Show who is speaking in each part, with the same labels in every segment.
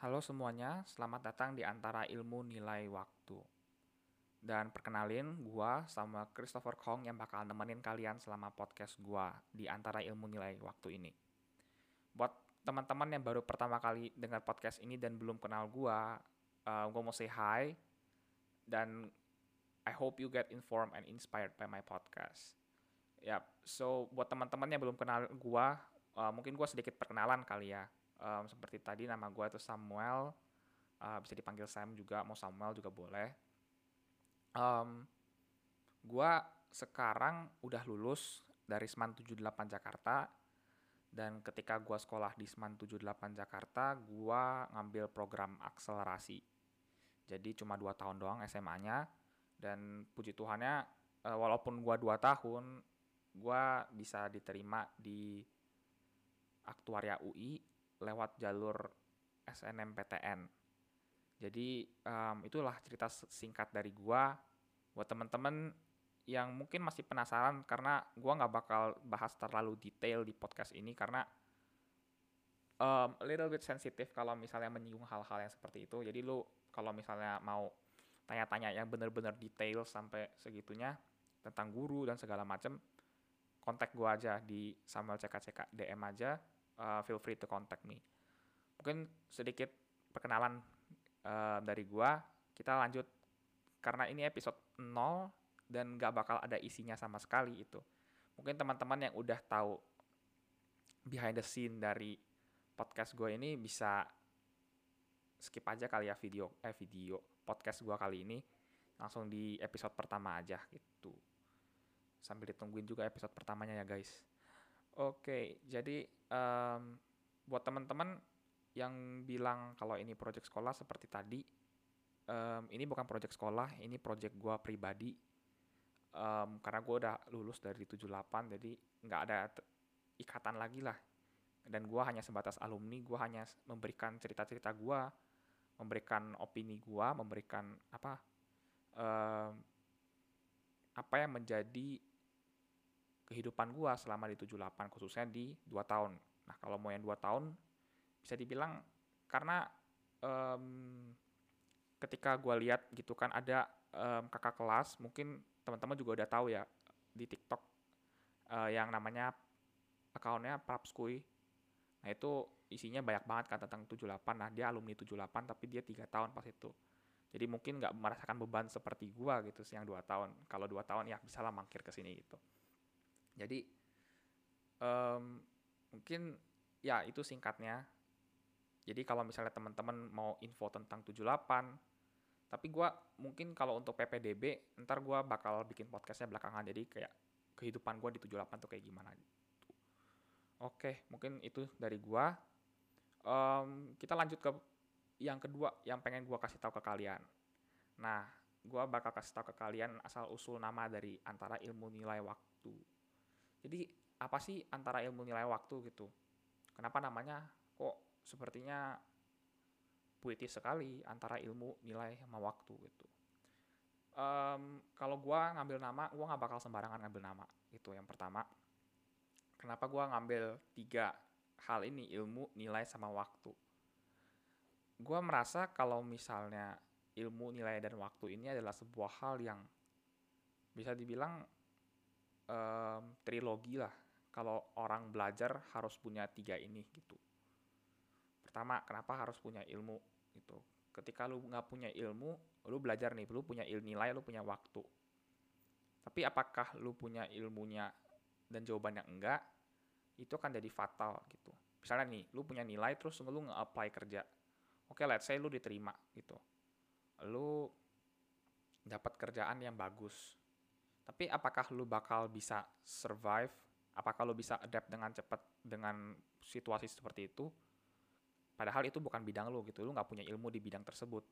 Speaker 1: Halo semuanya, selamat datang di antara ilmu nilai waktu. Dan perkenalin, gua sama Christopher Kong yang bakal nemenin kalian selama podcast gua di antara ilmu nilai waktu ini. Buat teman-teman yang baru pertama kali dengar podcast ini dan belum kenal gua, uh, gua mau say hi dan I hope you get informed and inspired by my podcast. Yap, so buat teman-teman yang belum kenal gua, uh, mungkin gua sedikit perkenalan kali ya um, seperti tadi nama gue itu Samuel. Uh, bisa dipanggil Sam juga mau Samuel juga boleh. Um, gue sekarang udah lulus dari Seman 78 Jakarta. Dan ketika gue sekolah di Seman 78 Jakarta gue ngambil program akselerasi. Jadi cuma dua tahun doang SMA-nya dan puji Tuhannya uh, walaupun gue dua tahun gue bisa diterima di aktuaria UI lewat jalur SNMPTN. Jadi um, itulah cerita singkat dari gua buat temen-temen yang mungkin masih penasaran karena gua nggak bakal bahas terlalu detail di podcast ini karena um, little bit sensitif kalau misalnya menyinggung hal-hal yang seperti itu. Jadi lu kalau misalnya mau tanya-tanya yang bener-bener detail sampai segitunya tentang guru dan segala macam, kontak gua aja di Samuel CKCK DM aja uh, feel free to contact me. Mungkin sedikit perkenalan uh, dari gua. Kita lanjut karena ini episode 0 dan gak bakal ada isinya sama sekali itu. Mungkin teman-teman yang udah tahu behind the scene dari podcast gue ini bisa skip aja kali ya video eh video podcast gue kali ini langsung di episode pertama aja gitu sambil ditungguin juga episode pertamanya ya guys Oke, jadi um, buat teman-teman yang bilang kalau ini project sekolah seperti tadi, um, ini bukan project sekolah, ini project gue pribadi. Um, karena gue udah lulus dari 78, jadi nggak ada ikatan lagi lah. Dan gue hanya sebatas alumni, gue hanya memberikan cerita-cerita gue, memberikan opini gue, memberikan apa, um, apa yang menjadi kehidupan gua selama di 78 khususnya di 2 tahun. Nah, kalau mau yang 2 tahun bisa dibilang karena um, ketika gua lihat gitu kan ada um, kakak kelas, mungkin teman-teman juga udah tahu ya di TikTok uh, yang namanya akunnya Prapskui. Nah, itu isinya banyak banget kan tentang 78. Nah, dia alumni 78 tapi dia tiga tahun pas itu. Jadi mungkin nggak merasakan beban seperti gua gitu yang dua tahun. Kalau dua tahun ya bisa lah mangkir ke sini gitu. Jadi um, mungkin ya itu singkatnya. Jadi kalau misalnya teman-teman mau info tentang 78, tapi gue mungkin kalau untuk PPDB, ntar gue bakal bikin podcastnya belakangan. Jadi kayak kehidupan gue di 78 tuh kayak gimana gitu. Oke, mungkin itu dari gue. Um, kita lanjut ke yang kedua yang pengen gue kasih tahu ke kalian. Nah, gue bakal kasih tahu ke kalian asal usul nama dari antara ilmu nilai waktu. Jadi apa sih antara ilmu nilai waktu gitu? Kenapa namanya kok sepertinya puitis sekali antara ilmu nilai sama waktu gitu. Um, kalau gue ngambil nama, gue nggak bakal sembarangan ngambil nama itu yang pertama. Kenapa gue ngambil tiga hal ini ilmu, nilai sama waktu? Gue merasa kalau misalnya ilmu, nilai dan waktu ini adalah sebuah hal yang bisa dibilang um, trilogi lah. Kalau orang belajar harus punya tiga ini gitu. Pertama kenapa harus punya ilmu gitu. Ketika lu nggak punya ilmu lu belajar nih lu punya ilmu nilai lu punya waktu. Tapi apakah lu punya ilmunya dan jawabannya enggak itu akan jadi fatal gitu. Misalnya nih lu punya nilai terus lu nge-apply kerja. Oke let's say lu diterima gitu. Lu dapat kerjaan yang bagus tapi apakah lu bakal bisa survive? Apakah lu bisa adapt dengan cepat dengan situasi seperti itu? Padahal itu bukan bidang lu gitu, lu nggak punya ilmu di bidang tersebut.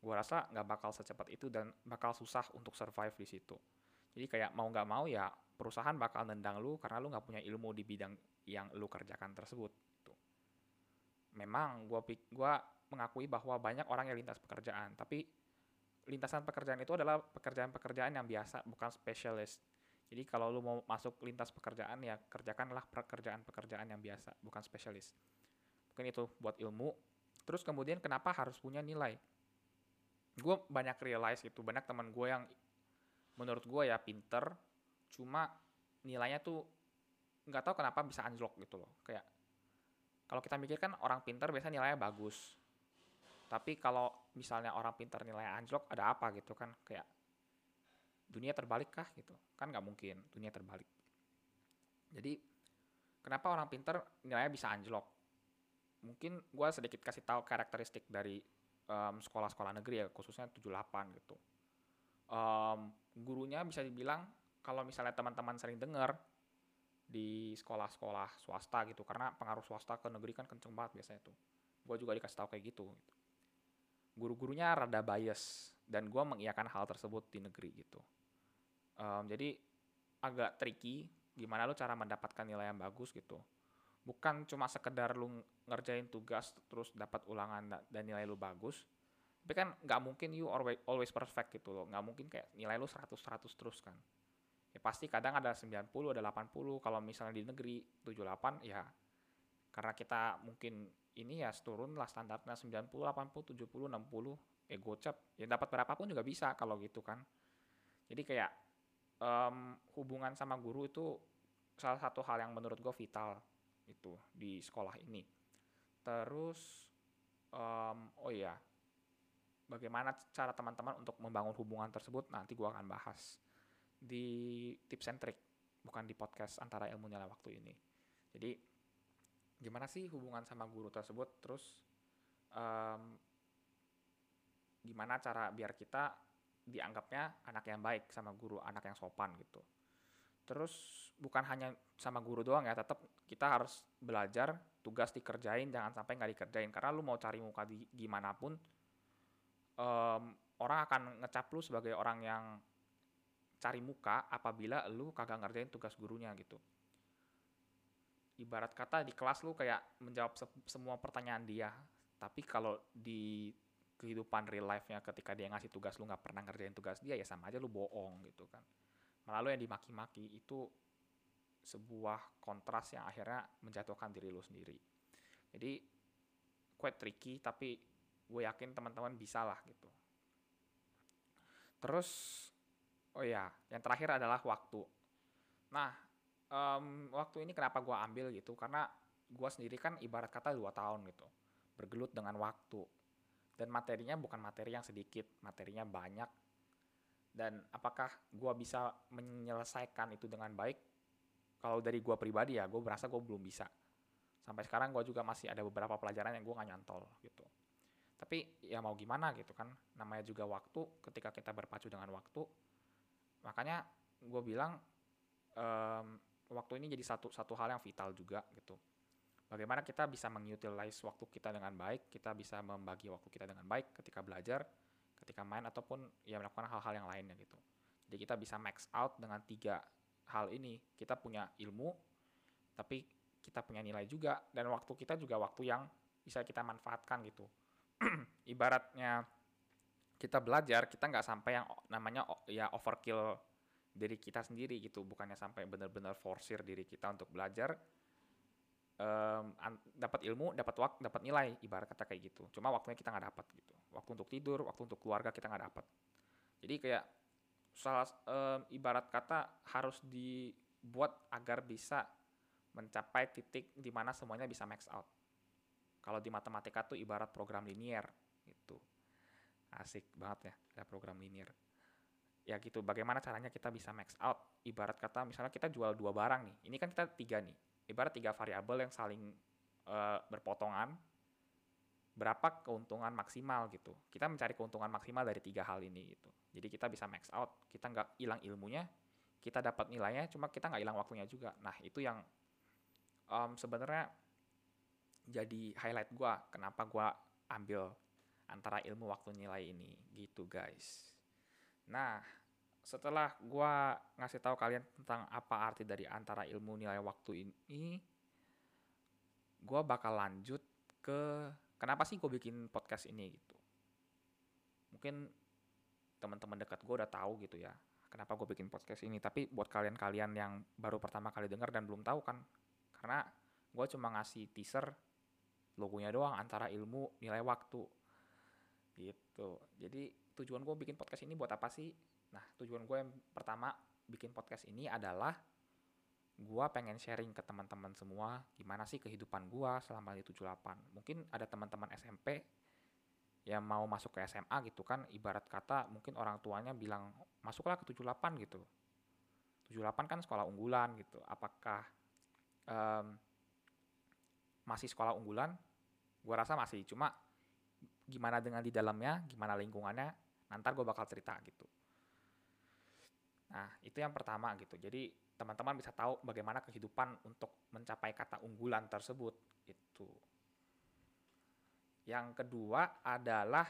Speaker 1: Gua rasa nggak bakal secepat itu dan bakal susah untuk survive di situ. Jadi kayak mau nggak mau ya perusahaan bakal nendang lu karena lu nggak punya ilmu di bidang yang lu kerjakan tersebut. Gitu. Memang gua gua mengakui bahwa banyak orang yang lintas pekerjaan, tapi lintasan pekerjaan itu adalah pekerjaan-pekerjaan yang biasa, bukan spesialis. Jadi kalau lu mau masuk lintas pekerjaan ya kerjakanlah pekerjaan-pekerjaan yang biasa, bukan spesialis. Mungkin itu buat ilmu. terus kemudian kenapa harus punya nilai gue banyak realize gitu banyak teman gue yang menurut gue ya pinter cuma nilainya tuh nggak tahu kenapa bisa anjlok gitu loh kayak kalau kita mikir kan orang pinter biasanya nilainya bagus tapi kalau misalnya orang pinter nilainya anjlok ada apa gitu kan? Kayak dunia terbalik kah gitu? Kan nggak mungkin dunia terbalik. Jadi kenapa orang pinter nilainya bisa anjlok? Mungkin gue sedikit kasih tahu karakteristik dari um, sekolah-sekolah negeri ya khususnya 78 gitu. Um, gurunya bisa dibilang kalau misalnya teman-teman sering dengar di sekolah-sekolah swasta gitu karena pengaruh swasta ke negeri kan kenceng banget biasanya tuh. Gue juga dikasih tahu kayak gitu, gitu. Guru-gurunya rada bias dan gue mengiyakan hal tersebut di negeri gitu. Um, jadi agak tricky gimana lu cara mendapatkan nilai yang bagus gitu. Bukan cuma sekedar lu ngerjain tugas terus dapat ulangan dan nilai lu bagus tapi kan nggak mungkin you always, perfect gitu loh. Nggak mungkin kayak nilai lu 100 100 terus kan. Ya pasti kadang ada 90 ada 80 kalau misalnya di negeri 78 ya karena kita mungkin ini ya turun lah standarnya 90 80 70 60 ya gocap ya dapat berapapun juga bisa kalau gitu kan. Jadi kayak um, hubungan sama guru itu salah satu hal yang menurut gue vital itu di sekolah ini. Terus um, oh ya bagaimana cara teman-teman untuk membangun hubungan tersebut nanti gue akan bahas di tips and trick, bukan di podcast antara ilmu nyala waktu ini. Jadi gimana sih hubungan sama guru tersebut, terus um, gimana cara biar kita dianggapnya anak yang baik sama guru, anak yang sopan gitu. Terus bukan hanya sama guru doang ya, tetap kita harus belajar, tugas dikerjain, jangan sampai nggak dikerjain. Karena lu mau cari muka di gimana pun, um, orang akan ngecap lu sebagai orang yang cari muka apabila lu kagak ngerjain tugas gurunya gitu. Ibarat kata di kelas lu kayak menjawab se semua pertanyaan dia, tapi kalau di kehidupan real life-nya ketika dia ngasih tugas lu nggak pernah ngerjain tugas dia ya sama aja lu bohong gitu kan. Malah lu yang dimaki-maki itu sebuah kontras yang akhirnya menjatuhkan diri lu sendiri. Jadi quite tricky tapi gue yakin teman-teman bisa lah gitu. Terus Oh iya, yang terakhir adalah waktu. Nah, um, waktu ini kenapa gue ambil gitu? Karena gue sendiri kan ibarat kata dua tahun gitu, bergelut dengan waktu. Dan materinya bukan materi yang sedikit, materinya banyak. Dan apakah gue bisa menyelesaikan itu dengan baik? Kalau dari gue pribadi ya, gue merasa gue belum bisa. Sampai sekarang gue juga masih ada beberapa pelajaran yang gue gak nyantol gitu. Tapi ya mau gimana gitu kan, namanya juga waktu, ketika kita berpacu dengan waktu, makanya gue bilang um, waktu ini jadi satu satu hal yang vital juga gitu. Bagaimana kita bisa mengutilize waktu kita dengan baik kita bisa membagi waktu kita dengan baik ketika belajar ketika main ataupun ya melakukan hal-hal yang lainnya gitu. Jadi kita bisa max out dengan tiga hal ini. Kita punya ilmu tapi kita punya nilai juga dan waktu kita juga waktu yang bisa kita manfaatkan gitu. Ibaratnya kita belajar kita nggak sampai yang namanya ya overkill diri kita sendiri gitu bukannya sampai benar-benar forsir diri kita untuk belajar um, dapat ilmu dapat waktu dapat nilai ibarat kata kayak gitu. Cuma waktunya kita nggak dapat gitu. Waktu untuk tidur waktu untuk keluarga kita nggak dapat jadi kayak salah um, ibarat kata harus dibuat agar bisa mencapai titik di mana semuanya bisa max out. Kalau di matematika tuh ibarat program linier gitu. Asik banget ya ada program linear ya gitu bagaimana caranya kita bisa max out? Ibarat kata misalnya kita jual dua barang nih ini kan kita tiga nih. Ibarat tiga variabel yang saling uh, berpotongan. Berapa keuntungan maksimal gitu? Kita mencari keuntungan maksimal dari tiga hal ini gitu. Jadi kita bisa max out kita nggak hilang ilmunya kita dapat nilainya cuma kita nggak hilang waktunya juga. Nah itu yang um, sebenarnya jadi highlight gue kenapa gue ambil antara ilmu waktu nilai ini gitu guys. Nah, setelah gue ngasih tahu kalian tentang apa arti dari antara ilmu nilai waktu ini, gue bakal lanjut ke kenapa sih gue bikin podcast ini gitu. Mungkin teman-teman dekat gue udah tahu gitu ya kenapa gue bikin podcast ini. Tapi buat kalian-kalian yang baru pertama kali dengar dan belum tahu kan, karena gue cuma ngasih teaser logonya doang antara ilmu nilai waktu gitu jadi tujuan gue bikin podcast ini buat apa sih? Nah tujuan gue yang pertama bikin podcast ini adalah gue pengen sharing ke teman-teman semua gimana sih kehidupan gue selama di 78 mungkin ada teman-teman SMP yang mau masuk ke SMA gitu kan ibarat kata mungkin orang tuanya bilang masuklah ke 78 gitu. 78 kan sekolah unggulan gitu. Apakah um, masih sekolah unggulan? Gue rasa masih. Cuma gimana dengan di dalamnya gimana lingkungannya nanti gue bakal cerita gitu. Nah itu yang pertama gitu. Jadi teman-teman bisa tahu bagaimana kehidupan untuk mencapai kata unggulan tersebut itu yang kedua adalah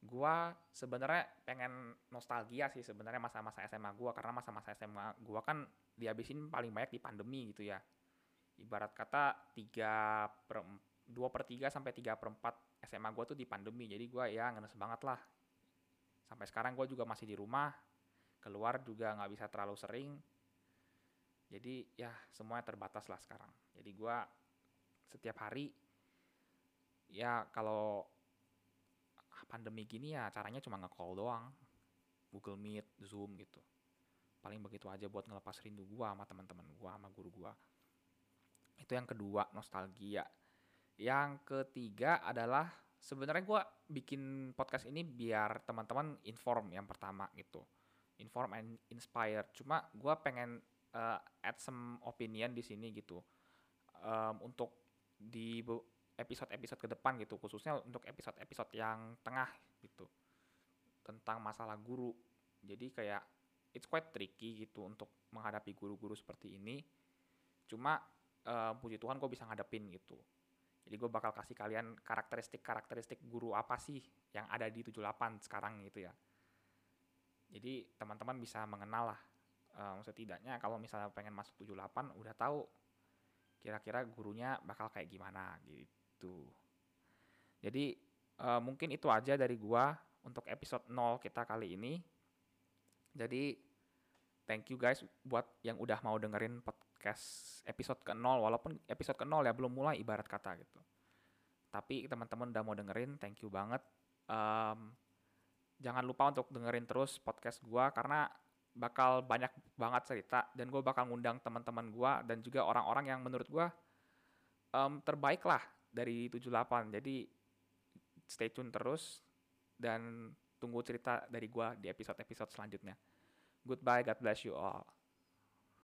Speaker 1: gua sebenarnya pengen nostalgia sih sebenarnya masa-masa SMA gua karena masa-masa SMA gua kan dihabisin paling banyak di pandemi gitu ya. Ibarat kata 3 per 2 per 3 sampai 3 per 4 SMA gua tuh di pandemi. Jadi gua ya ngenes banget lah sampai sekarang gua juga masih di rumah keluar juga nggak bisa terlalu sering. Jadi ya semuanya terbatas lah sekarang. Jadi gua setiap hari ya kalau pandemi gini ya caranya cuma nge-call doang. Google Meet, Zoom gitu. Paling begitu aja buat ngelepas rindu gua sama teman-teman gua sama guru gua. Itu yang kedua nostalgia. Yang ketiga adalah sebenarnya gua bikin podcast ini biar teman-teman inform yang pertama gitu. Inform and inspire. Cuma gua pengen uh, add some opinion di sini gitu. Um, untuk di episode-episode ke depan gitu. Khususnya untuk episode-episode yang tengah gitu. Tentang masalah guru. Jadi kayak it's quite tricky gitu untuk menghadapi guru-guru seperti ini. Cuma uh, puji Tuhan gue bisa ngadepin gitu jadi gue bakal kasih kalian karakteristik-karakteristik guru apa sih yang ada di 78 sekarang gitu ya jadi teman-teman bisa mengenal lah um, setidaknya kalau misalnya pengen masuk 78 udah tahu kira-kira gurunya bakal kayak gimana gitu gitu. Jadi uh, mungkin itu aja dari gua untuk episode 0 kita kali ini. Jadi thank you guys buat yang udah mau dengerin podcast episode ke-0 walaupun episode ke-0 ya belum mulai ibarat kata gitu. Tapi teman-teman udah mau dengerin, thank you banget. Um, jangan lupa untuk dengerin terus podcast gua karena bakal banyak banget cerita dan gue bakal ngundang teman-teman gue dan juga orang-orang yang menurut gue um, terbaik lah dari 78. Jadi stay tune terus dan tunggu cerita dari gua di episode-episode selanjutnya. Goodbye, God bless you all.